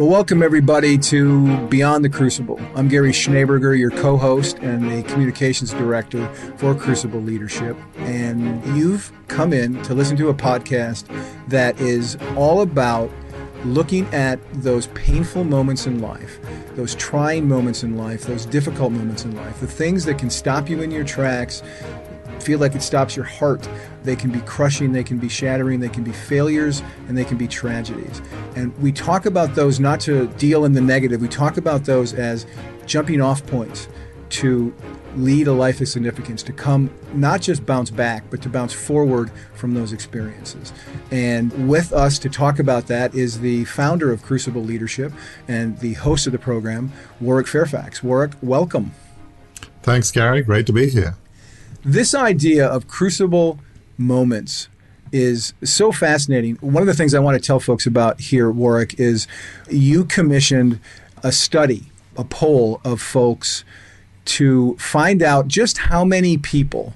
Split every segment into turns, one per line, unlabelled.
Well, welcome everybody to Beyond the Crucible. I'm Gary Schneeberger, your co host and the communications director for Crucible Leadership. And you've come in to listen to a podcast that is all about looking at those painful moments in life, those trying moments in life, those difficult moments in life, the things that can stop you in your tracks, feel like it stops your heart. They can be crushing, they can be shattering, they can be failures, and they can be tragedies. And we talk about those not to deal in the negative, we talk about those as jumping off points to lead a life of significance, to come not just bounce back, but to bounce forward from those experiences. And with us to talk about that is the founder of Crucible Leadership and the host of the program, Warwick Fairfax. Warwick, welcome.
Thanks, Gary. Great to be here.
This idea of crucible moments is so fascinating. One of the things I want to tell folks about here, Warwick, is you commissioned a study, a poll of folks to find out just how many people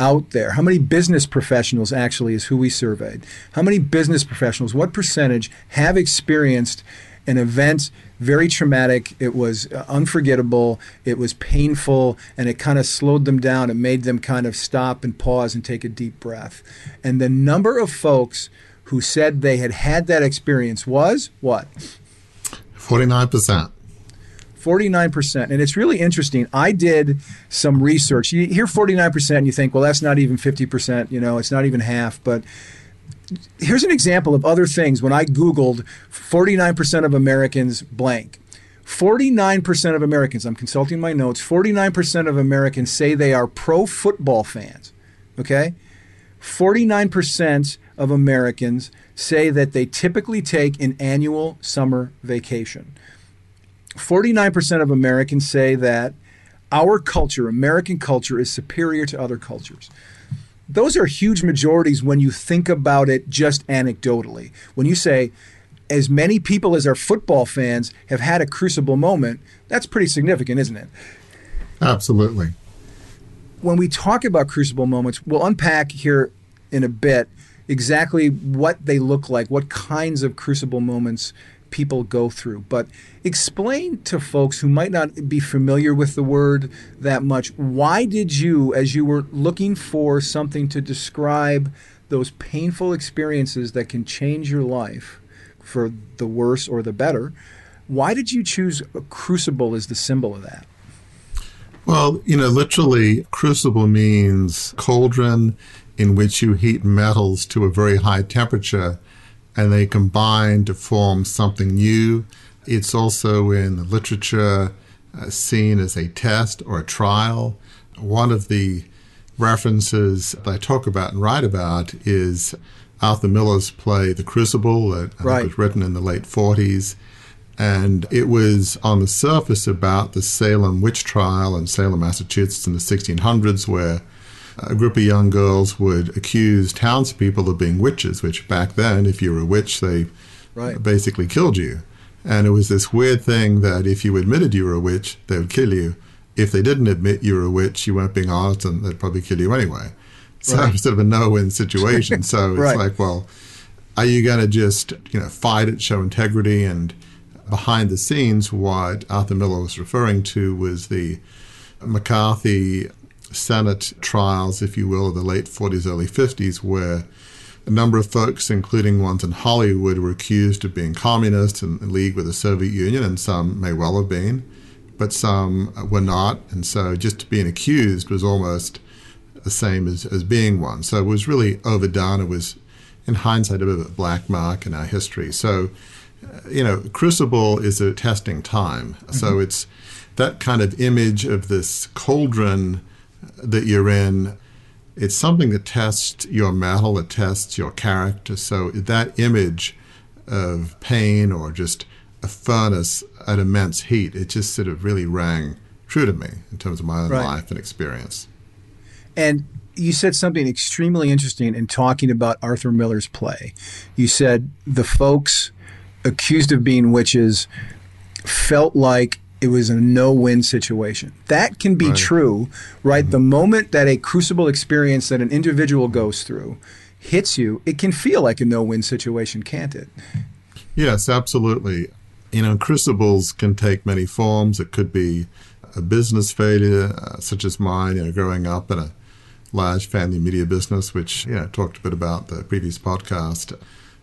out there, how many business professionals actually is who we surveyed, how many business professionals, what percentage have experienced an event very traumatic. It was uh, unforgettable. It was painful, and it kind of slowed them down. It made them kind of stop and pause and take a deep breath. And the number of folks who said they had had that experience was what?
49%.
49%. And it's really interesting. I did some research. You hear 49%, and you think, well, that's not even 50%, you know, it's not even half. But here's an example of other things. When I Googled 49% of Americans blank, 49% of Americans, I'm consulting my notes, 49% of Americans say they are pro football fans. Okay? 49% of Americans say that they typically take an annual summer vacation. 49% of Americans say that our culture, American culture, is superior to other cultures those are huge majorities when you think about it just anecdotally. When you say, as many people as our football fans have had a crucible moment, that's pretty significant, isn't it?
Absolutely.
When we talk about crucible moments, we'll unpack here in a bit exactly what they look like, what kinds of crucible moments people go through. But explain to folks who might not be familiar with the word that much why did you, as you were looking for something to describe those painful experiences that can change your life for the worse or the better, why did you choose a crucible as the symbol of that?
Well, you know, literally, crucible means cauldron in which you heat metals to a very high temperature and they combine to form something new. It's also in the literature uh, seen as a test or a trial. One of the references that I talk about and write about is Arthur Miller's play The Crucible that right. was written in the late 40s. And it was on the surface about the Salem witch trial in Salem, Massachusetts in the 1600s, where a group of young girls would accuse townspeople of being witches, which back then, if you were a witch, they right. basically killed you. And it was this weird thing that if you admitted you were a witch, they would kill you. If they didn't admit you were a witch, you weren't being honest and they'd probably kill you anyway. So right. it was sort of a no-win situation. So it's right. like, well, are you going to just, you know, fight it, show integrity? And behind the scenes, what Arthur Miller was referring to was the McCarthy Senate trials, if you will, of the late 40s, early 50s, where a number of folks, including ones in Hollywood, were accused of being communist and in league with the Soviet Union, and some may well have been, but some were not. And so just being accused was almost the same as, as being one. So it was really overdone. It was, in hindsight, a bit of a black mark in our history. So, you know, Crucible is a testing time. Mm-hmm. So it's that kind of image of this cauldron that you're in, it's something that tests your mettle, it tests your character. So that image of pain or just a furnace at immense heat, it just sort of really rang true to me in terms of my own right. life and experience.
And you said something extremely interesting in talking about Arthur Miller's play. You said the folks accused of being witches felt like it was a no-win situation. That can be right. true, right? Mm-hmm. The moment that a crucible experience that an individual goes through hits you, it can feel like a no-win situation, can't it?
Yes, absolutely. You know, crucibles can take many forms. It could be a business failure, uh, such as mine, you know, growing up in a large family media business, which, you know, I talked a bit about the previous podcast.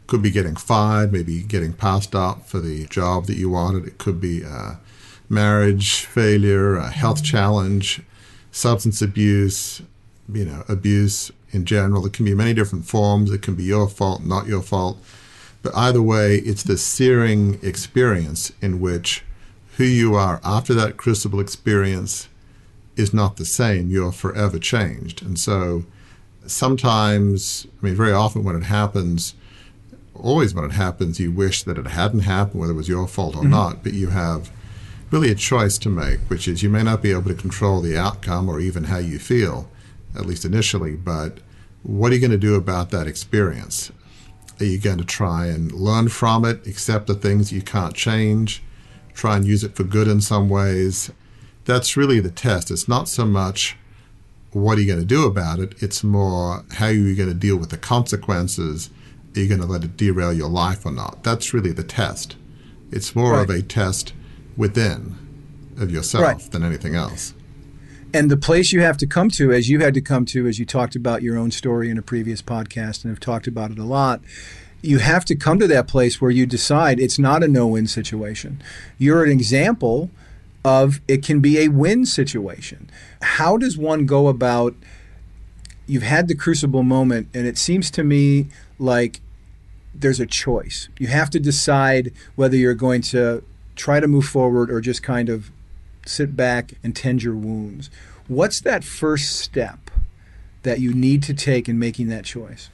Could be getting fired, maybe getting passed up for the job that you wanted. It could be a marriage failure, a health challenge, substance abuse, you know, abuse in general. It can be many different forms. It can be your fault, not your fault. But either way, it's the searing experience in which who you are after that crucible experience is not the same. You're forever changed. And so sometimes, I mean, very often when it happens, always when it happens, you wish that it hadn't happened, whether it was your fault or mm-hmm. not, but you have really a choice to make, which is you may not be able to control the outcome or even how you feel, at least initially, but what are you going to do about that experience? Are you going to try and learn from it, accept the things you can't change, try and use it for good in some ways? That's really the test. It's not so much what are you going to do about it, it's more how are you going to deal with the consequences. Are you going to let it derail your life or not? That's really the test. It's more right. of a test within of yourself right. than anything else.
And the place you have to come to, as you had to come to, as you talked about your own story in a previous podcast and have talked about it a lot, you have to come to that place where you decide it's not a no win situation. You're an example of it can be a win situation. How does one go about? You've had the crucible moment, and it seems to me like there's a choice. You have to decide whether you're going to try to move forward or just kind of sit back and tend your wounds. What's that first step that you need to take in making that choice?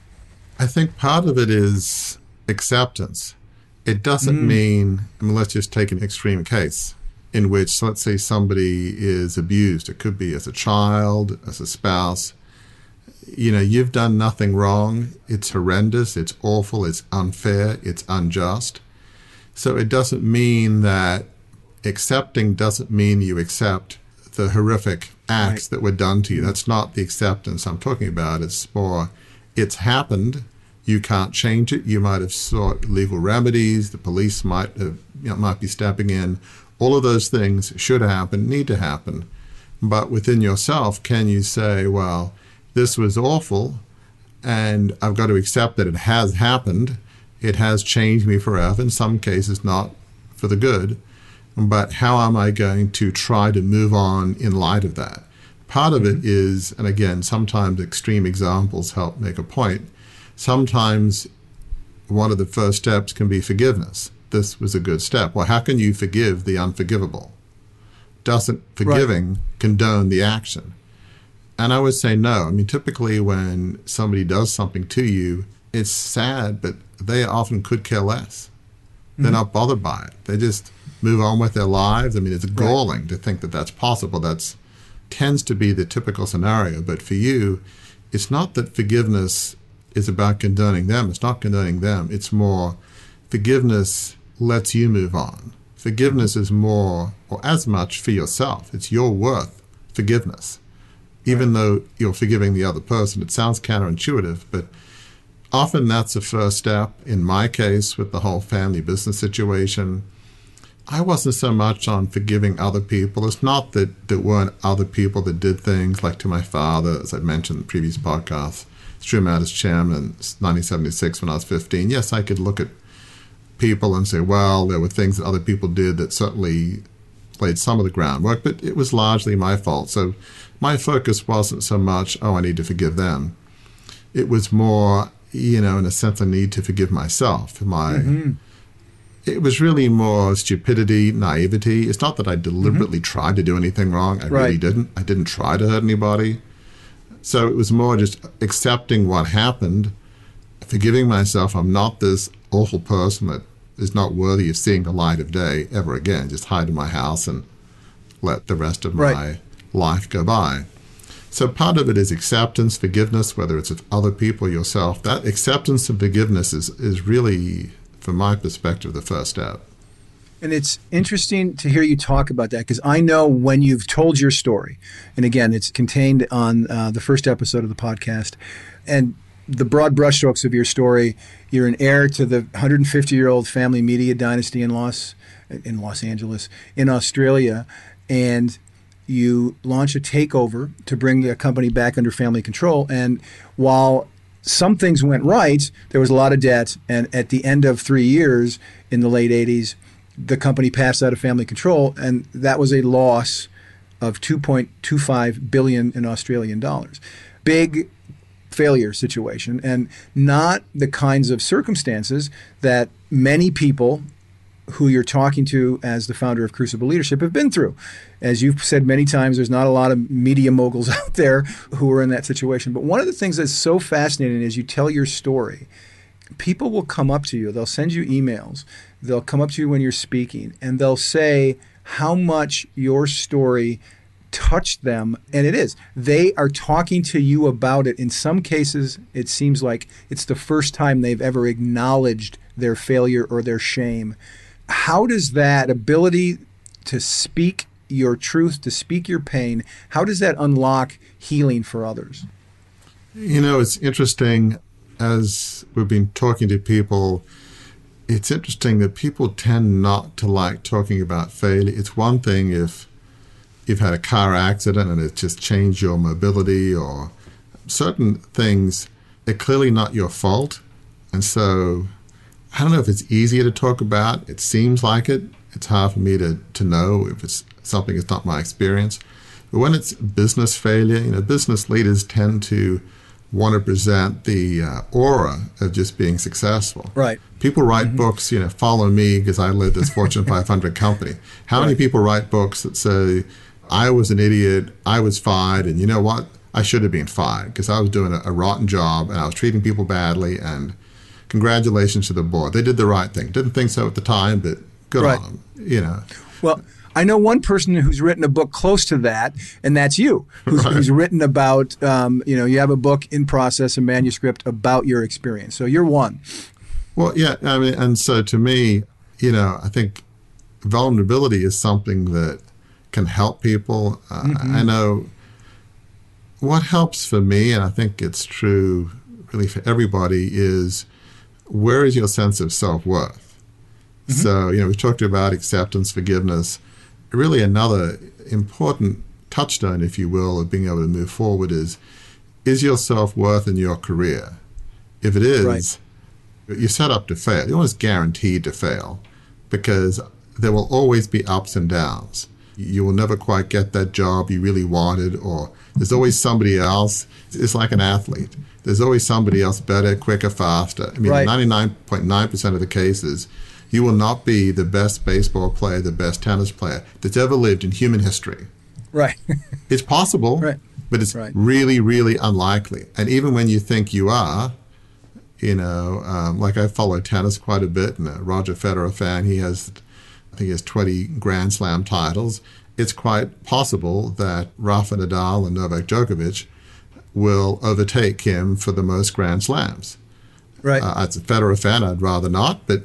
I think part of it is acceptance. It doesn't mm. mean, I mean, let's just take an extreme case in which, let's say, somebody is abused. It could be as a child, as a spouse. You know, you've done nothing wrong. It's horrendous. It's awful. It's unfair. It's unjust. So it doesn't mean that accepting doesn't mean you accept the horrific acts right. that were done to you. Mm-hmm. That's not the acceptance I'm talking about. It's more, it's happened. You can't change it. You might have sought legal remedies. The police might have, you know, might be stepping in. All of those things should happen, need to happen. But within yourself, can you say, well, this was awful, and I've got to accept that it has happened. It has changed me forever. In some cases, not for the good but how am I going to try to move on in light of that? Part of it mm-hmm. is, and again, sometimes extreme examples help make a point. Sometimes one of the first steps can be forgiveness. This was a good step. Well, how can you forgive the unforgivable? Doesn't forgiving right. condone the action? And I would say no. I mean, typically when somebody does something to you, it's sad, but they often could care less. They're mm-hmm. not bothered by it. They just move on with their lives. I mean, it's galling right. to think that that's possible. That's tends to be the typical scenario. But for you, it's not that forgiveness is about condoning them. It's not condoning them. It's more forgiveness lets you move on. Forgiveness is more or as much for yourself. It's your worth forgiveness. Even right. though you're forgiving the other person, it sounds counterintuitive, but often that's the first step. In my case, with the whole family business situation, I wasn't so much on forgiving other people. It's not that there weren't other people that did things like to my father, as I mentioned in the previous podcast. Threw him out as chairman in 1976 when I was 15. Yes, I could look at people and say, well, there were things that other people did that certainly laid some of the groundwork, but it was largely my fault. So my focus wasn't so much, oh, I need to forgive them. It was more, you know, in a sense, I need to forgive myself. My mm-hmm it was really more stupidity, naivety. It's not that I deliberately mm-hmm. tried to do anything wrong. I right. really didn't. I didn't try to hurt anybody. So it was more just accepting what happened, forgiving myself. I'm not this awful person that is not worthy of seeing the light of day ever again. Just hide in my house and let the rest of right. my life go by. So part of it is acceptance, forgiveness, whether it's of other people, yourself. That acceptance and forgiveness is, is really from my perspective, the first step.
And it's interesting to hear you talk about that because I know when you've told your story, and again, it's contained on uh, the first episode of the podcast, and the broad brushstrokes of your story, you're an heir to the 150 year old family media dynasty in Los in Los Angeles, in Australia, and you launch a takeover to bring the company back under family control. And while some things went right, there was a lot of debt, and at the end of three years in the late 80s, the company passed out of family control, and that was a loss of 2.25 billion in Australian dollars. Big failure situation and not the kinds of circumstances that many people who you're talking to as the founder of Crucible Leadership have been through. As you've said many times, there's not a lot of media moguls out there who are in that situation. But one of the things that's so fascinating is you tell your story. People will come up to you, they'll send you emails, they'll come up to you when you're speaking, and they'll say how much your story touched them and it is they are talking to you about it in some cases it seems like it's the first time they've ever acknowledged their failure or their shame how does that ability to speak your truth to speak your pain how does that unlock healing for others
you know it's interesting as we've been talking to people it's interesting that people tend not to like talking about failure it's one thing if you've had a car accident and it's just changed your mobility or certain things, they're clearly not your fault. And so I don't know if it's easier to talk about. It seems like it. It's hard for me to, to know if it's something that's not my experience. But when it's business failure, you know, business leaders tend to want to present the uh, aura of just being successful.
Right.
People write mm-hmm. books, you know, follow me because I led this Fortune 500 company. How right. many people write books that say, I was an idiot. I was fired. And you know what? I should have been fired because I was doing a, a, rotten job and I was treating people badly. And congratulations to the board. They did the right thing. Didn't think so at the time, but good right. on them. You know.
Well, I know one person who's written a book close to that, and that's you, who's, right. who's written about, um, you know, you have a book in process, a manuscript about your experience. So you're one.
Well, yeah. I mean, and so to me, you know, I think vulnerability is something that can help people. Uh, mm-hmm. I know what helps for me, and I think it's true really for everybody, is where is your sense of self worth? Mm-hmm. So, you know, we've talked about acceptance, forgiveness. Really, another important touchstone, if you will, of being able to move forward is is your self worth in your career? If it is, right. you're set up to fail. You're almost guaranteed to fail because there will always be ups and downs you will never quite get that job you really wanted, or there's always somebody else. It's like an athlete. There's always somebody else better, quicker, faster. I mean, right. 99.9% of the cases, you will not be the best baseball player, the best tennis player that's ever lived in human history.
Right.
it's possible,
right.
but it's
right.
really, really unlikely. And even when you think you are, you know, um, like I follow tennis quite a bit, and a Roger Federer fan, he has I think he has 20 Grand Slam titles. It's quite possible that Rafa Nadal and Novak Djokovic will overtake him for the most Grand Slams.
Right.
Uh, as a Federer fan, I'd rather not, but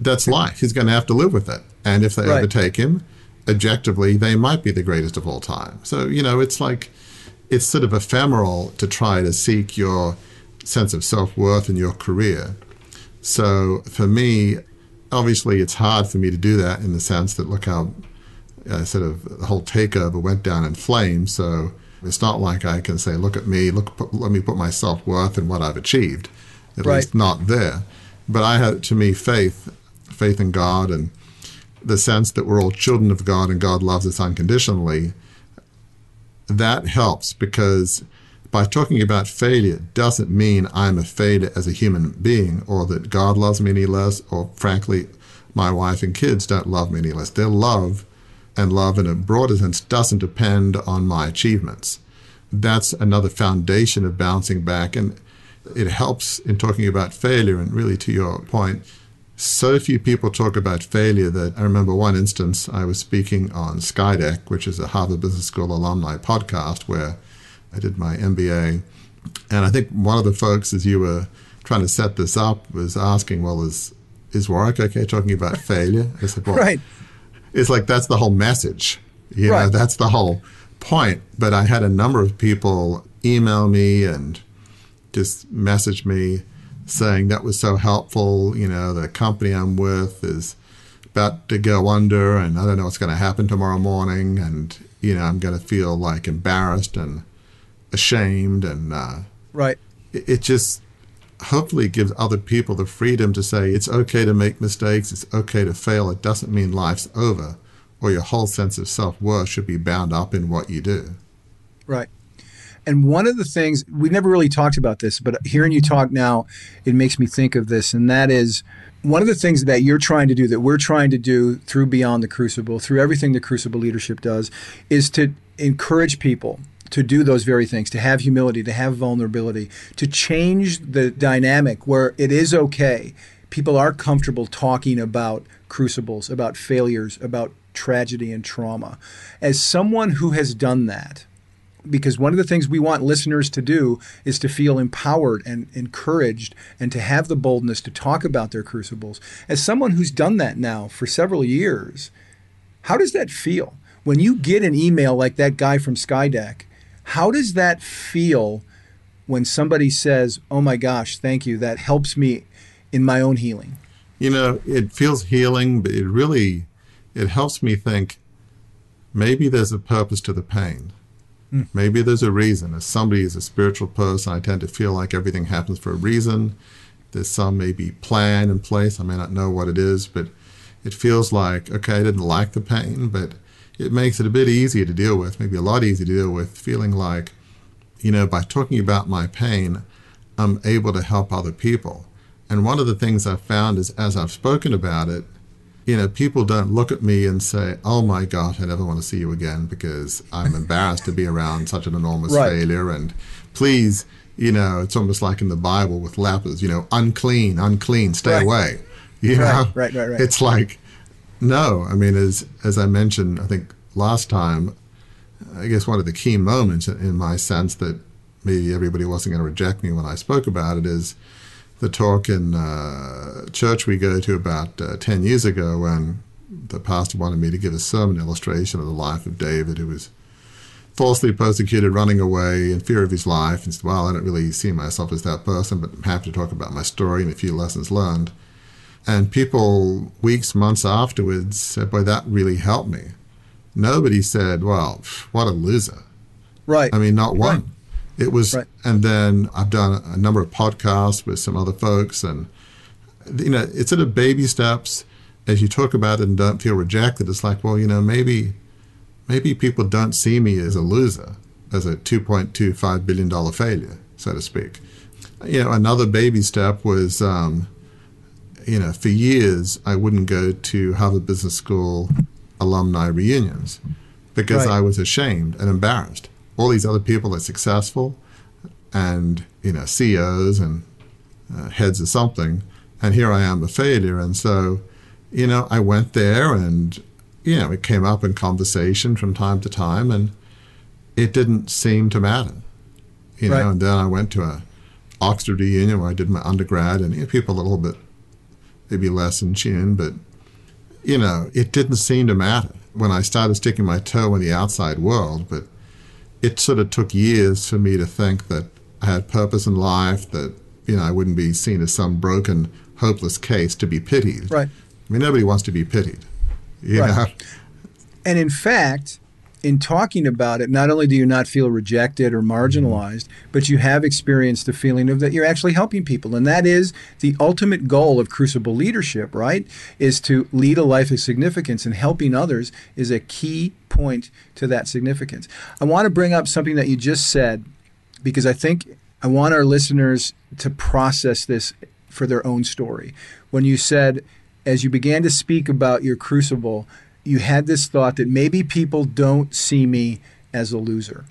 that's life. He's going to have to live with it. And if they right. overtake him, objectively, they might be the greatest of all time. So, you know, it's like, it's sort of ephemeral to try to seek your sense of self worth in your career. So for me, obviously it's hard for me to do that in the sense that look how uh, sort of the whole takeover went down in flames. So it's not like I can say, look at me, look, put, let me put my self worth in what I've achieved. At right. least not there. But I have, to me, faith, faith in God, and the sense that we're all children of God and God loves us unconditionally. That helps because by talking about failure doesn't mean I'm a failure as a human being or that God loves me any less or frankly my wife and kids don't love me any less. Their love and love in a broader sense doesn't depend on my achievements. That's another foundation of bouncing back and it helps in talking about failure and really to your point so few people talk about failure that I remember one instance I was speaking on Skydeck, which is a Harvard Business School alumni podcast where I did my MBA. And I think one of the folks, as you were trying to set this up, was asking, well, is, is Warwick okay talking about failure? I said, well,
right.
it's like that's the whole message. You
right.
know, that's the whole point. But I had a number of people email me and just messaged me saying that was so helpful. You know, the company I'm with is about to go under, and I don't know what's going to happen tomorrow morning, and you know, I'm going to feel like embarrassed and ashamed, and uh,
right.
It, it just hopefully gives other people the freedom to say it's okay to make mistakes, it's okay to fail. It doesn't mean life's over, or your whole sense of self worth should be bound up in what you do.
Right. And one of the things we never really talked about this, but hearing you talk now, it makes me think of this, and that is one of the things that you're trying to do, that we're trying to do through Beyond the Crucible, through everything the Crucible leadership does, is to encourage people to do those very things, to have humility, to have vulnerability, to change the dynamic where it is okay. People are comfortable talking about crucibles, about failures, about tragedy and trauma. As someone who has done that, because one of the things we want listeners to do is to feel empowered and encouraged and to have the boldness to talk about their crucibles. As someone who's done that now for several years, how does that feel? When you get an email like that guy from Skydeck, how does that feel when somebody says, "Oh my gosh, thank you. That helps me in my own healing."
You know, it feels healing, but it really it helps me think maybe there's a purpose to the pain Mm. Maybe there's a reason. As somebody is a spiritual person, I tend to feel like everything happens for a reason. There's some maybe plan in place. I may not know what it is, but it feels like, okay, I didn't like the pain, but it makes it a bit easier to deal with, maybe a lot easier to deal with, feeling like, you know, by talking about my pain, I'm able to help other people. And one of the things I've found is as I've spoken about it, you know, people don't look at me and say, "Oh my God, I never want to see you again," because I'm embarrassed to be around such an enormous right. failure. And please, you know, it's almost like in the Bible with lepers, you know, unclean, unclean, stay right. away. You
right,
know,
right, right, right.
It's like, no. I mean, as as I mentioned, I think last time, I guess one of the key moments in my sense that maybe everybody wasn't going to reject me when I spoke about it is the talk in uh, church we go to about uh, 10 years ago when the pastor wanted me to give a sermon illustration of the life of David, who was falsely persecuted, running away in fear of his life. And said, Well, I don't really see myself as that person, but I'm happy to talk about my story and a few lessons learned. And people, weeks, months afterwards, said, Boy, that really helped me. Nobody said, Well, what a loser.
Right.
I mean, not one.
Right.
It was, right. and then I've done a number of podcasts with some other folks, and you know, it's at a baby steps. As you talk about it and don't feel rejected, it's like, well, you know, maybe, maybe people don't see me as a loser, as a 2.25 billion dollar failure, so to speak. You know, another baby step was, um, you know, for years I wouldn't go to Harvard Business School alumni reunions because right. I was ashamed and embarrassed all these other people are successful and you know CEOs and uh, heads of something, and here I am a failure. And so, you know, I went there, and you know, it came up in conversation from time to time, and it didn't seem to matter. You right. know, and then I went to a Oxford reunion where I did my undergrad, and you know, people a little bit maybe less in tune, but you know, it didn't seem to matter when I started sticking my toe in the outside world, but it sort of took years for me to think that I had purpose in life, that you know I wouldn't be seen as some broken, hopeless case to be pitied.
Right.
I mean, nobody wants to be pitied. You right. know?
And in fact, in talking about it, not only do you not feel rejected or marginalized, but you have experienced the feeling of that you're actually helping people. And that is the ultimate goal of crucible leadership, right? Is to lead a life of significance and helping others is a key point to that significance. I want to bring up something that you just said because I think I want our listeners to process this for their own story. When you said, as you began to speak about your crucible, you had this thought that maybe people don't see me as a loser.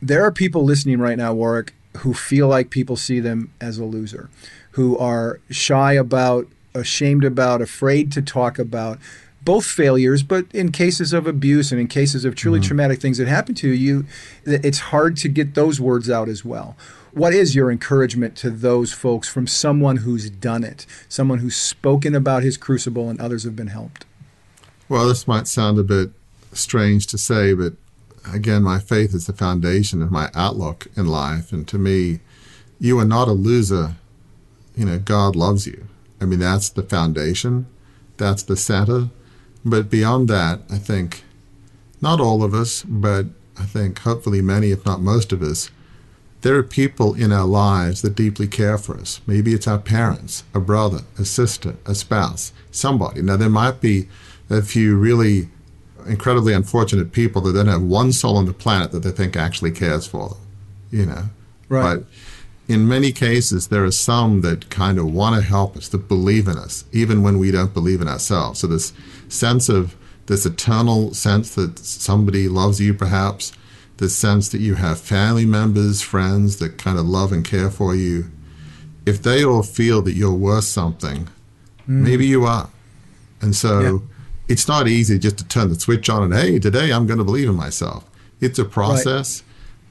There are people listening right now, Warwick, who feel like people see them as a loser, who are shy about, ashamed about, afraid to talk about both failures, but in cases of abuse and in cases of truly mm-hmm. traumatic things that happen to you, it's hard to get those words out as well. What is your encouragement to those folks from someone who's done it, someone who's spoken about his crucible and others have been helped?
Well, this might sound a bit strange to say, but again, my faith is the foundation of my outlook in life. And to me, you are not a loser. You know, God loves you. I mean, that's the foundation, that's the center. But beyond that, I think not all of us, but I think hopefully many, if not most of us, there are people in our lives that deeply care for us. Maybe it's our parents, a brother, a sister, a spouse, somebody. Now, there might be a few really incredibly unfortunate people that don't have one soul on the planet that they think actually cares for them, you know.
Right.
But in many cases, there are some that kind of want to help us, that believe in us, even when we don't believe in ourselves. So this sense of this eternal sense that somebody loves you, perhaps, this sense that you have family members, friends that kind of love and care for you. If they all feel that you're worth something, mm. maybe you are. And so yeah. It's not easy just to turn the switch on and, hey, today I'm going to believe in myself. It's a process,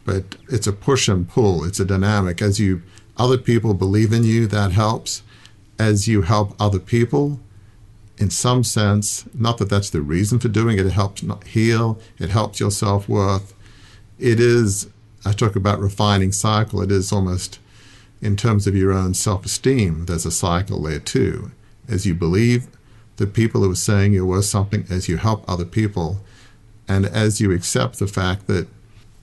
right. but it's a push and pull. It's a dynamic. As you other people believe in you, that helps. As you help other people, in some sense, not that that's the reason for doing it, it helps heal, it helps your self worth. It is, I talk about refining cycle, it is almost in terms of your own self esteem, there's a cycle there too. As you believe the people who are saying you're worth something, as you help other people, and as you accept the fact that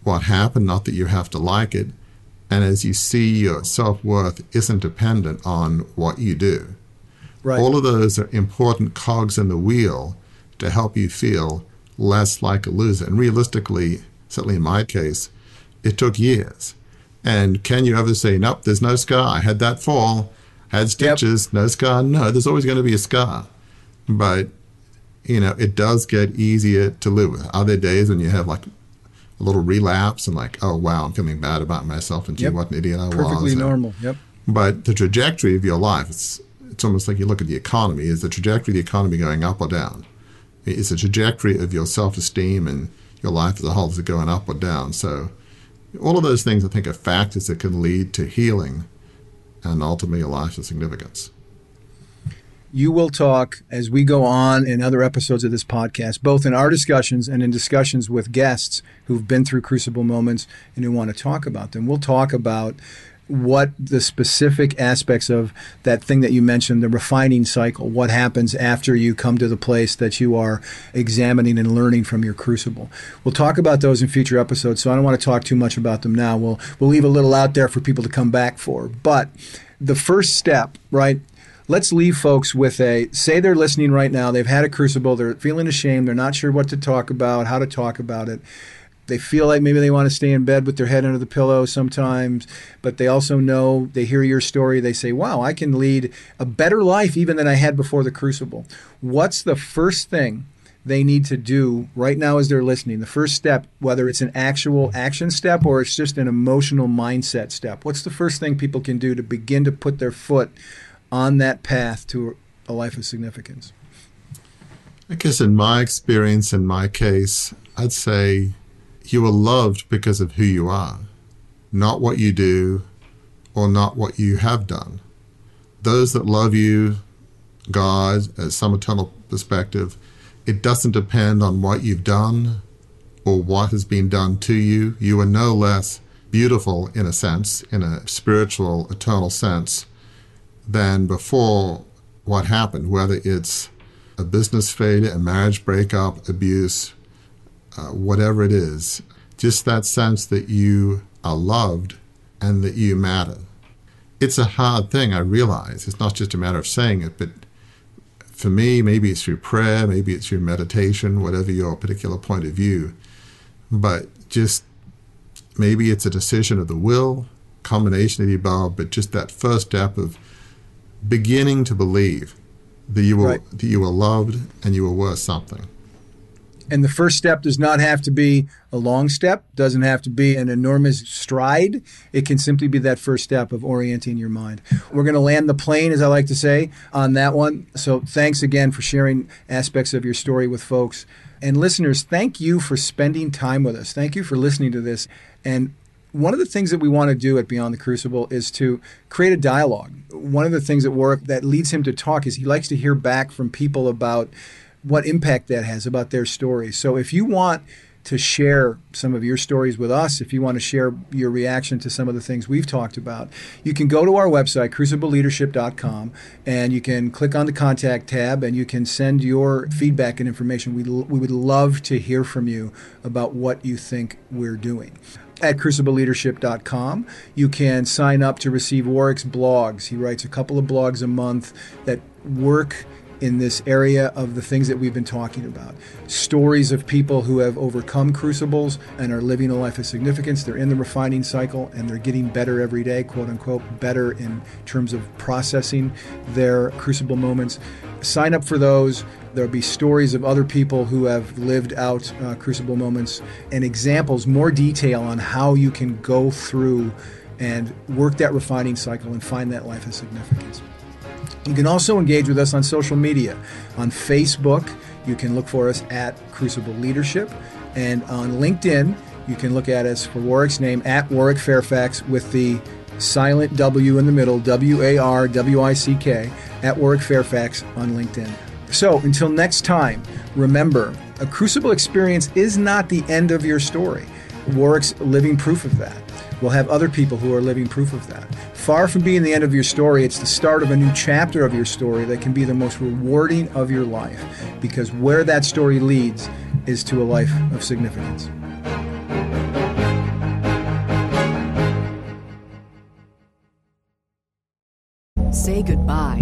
what happened, not that you have to like it, and as you see your self worth isn't dependent on what you do
Right.
All of those are important cogs in the wheel to help you feel less like a loser. And realistically, certainly in my case, it took years. And can you ever say, nope, there's no scar? I had that fall, had stitches, yep. no scar. No, there's always going to be a scar. But, you know, it does get easier to live with. Are there days when you have like a little relapse and like, oh, wow, I'm feeling bad about myself and gee,
yep.
what an idiot I
Perfectly
was.
Perfectly normal. Yep.
But the trajectory of your life, it's it's almost like you look at the economy. Is the trajectory of the economy going up or down? Is the trajectory of your self esteem and your life as a whole is it going up or down? So, all of those things I think are factors that can lead to healing and ultimately a life of significance.
You will talk as we go on in other episodes of this podcast, both in our discussions and in discussions with guests who've been through crucible moments and who want to talk about them. We'll talk about what the specific aspects of that thing that you mentioned, the refining cycle, what happens after you come to the place that you are examining and learning from your crucible. We'll talk about those in future episodes, so I don't want to talk too much about them now. We'll we'll leave a little out there for people to come back for. But the first step, right? Let's leave folks with a say they're listening right now, they've had a crucible, they're feeling ashamed, they're not sure what to talk about, how to talk about it they feel like maybe they want to stay in bed with their head under the pillow sometimes, but they also know they hear your story. They say, wow, I can lead a better life even than I had before the crucible. What's the first thing they need to do right now as they're listening? The first step, whether it's an actual action step or it's just an emotional mindset step, what's the first thing people can do to begin to put their foot on that path to a life of significance?
I guess in my experience, in my case, I'd say you are loved because of who you are, not what you do or not what you have done. Those that love you, God, as some eternal perspective, it doesn't depend on what you've done or what has been done to you. You are no less beautiful in a sense, in a spiritual, eternal sense, than before what happened, whether it's a business failure, a marriage breakup, abuse, uh, whatever it is, just that sense that you are loved and that you matter. It's a hard thing, I realize. It's not just a matter of saying it, but for me, maybe it's through prayer, maybe it's through meditation, whatever your particular point of view. But just maybe it's a decision of the will, combination of the above, but just that first step of beginning to believe that you were right. that you were loved and you were worth something.
And the first step does not have to be a long step, doesn't have to be an enormous stride. It can simply be that first step of orienting your mind. We're going to land the plane, as I like to say, on that one. So thanks again for sharing aspects of your story with folks. And listeners, thank you for spending time with us. Thank you for listening to this. And one of the things that we want to do at Beyond the Crucible is to create a dialogue. One of the things at work that leads him to talk is he likes to hear back from people about what impact that has about their stories. So if you want to share some of your stories with us, if you want to share your reaction to some of the things we've talked about, you can go to our website, crucibleleadership.com, and you can click on the contact tab and you can send your feedback and information. We, we would love to hear from you about what you think we're doing at crucibleleadership.com. You can sign up to receive Warwick's blogs. He writes a couple of blogs a month that work in this area of the things that we've been talking about. Stories of people who have overcome crucibles and are living a life of significance. They're in the refining cycle and they're getting better every day, quote unquote, better in terms of processing their crucible moments. Sign up for those. There'll be stories of other people who have lived out uh, crucible moments and examples, more detail on how you can go through and work that refining cycle and find that life of significance. You can also engage with us on social media. On Facebook, you can look for us at Crucible Leadership. And on LinkedIn, you can look at us for Warwick's name at Warwick Fairfax with the silent W in the middle, W A R W I C K, at Warwick Fairfax on LinkedIn. So until next time, remember a crucible experience is not the end of your story. Warwick's living proof of that. We'll have other people who are living proof of that. Far from being the end of your story, it's the start of a new chapter of your story that can be the most rewarding of your life because where that story leads is to a life of significance.
Say goodbye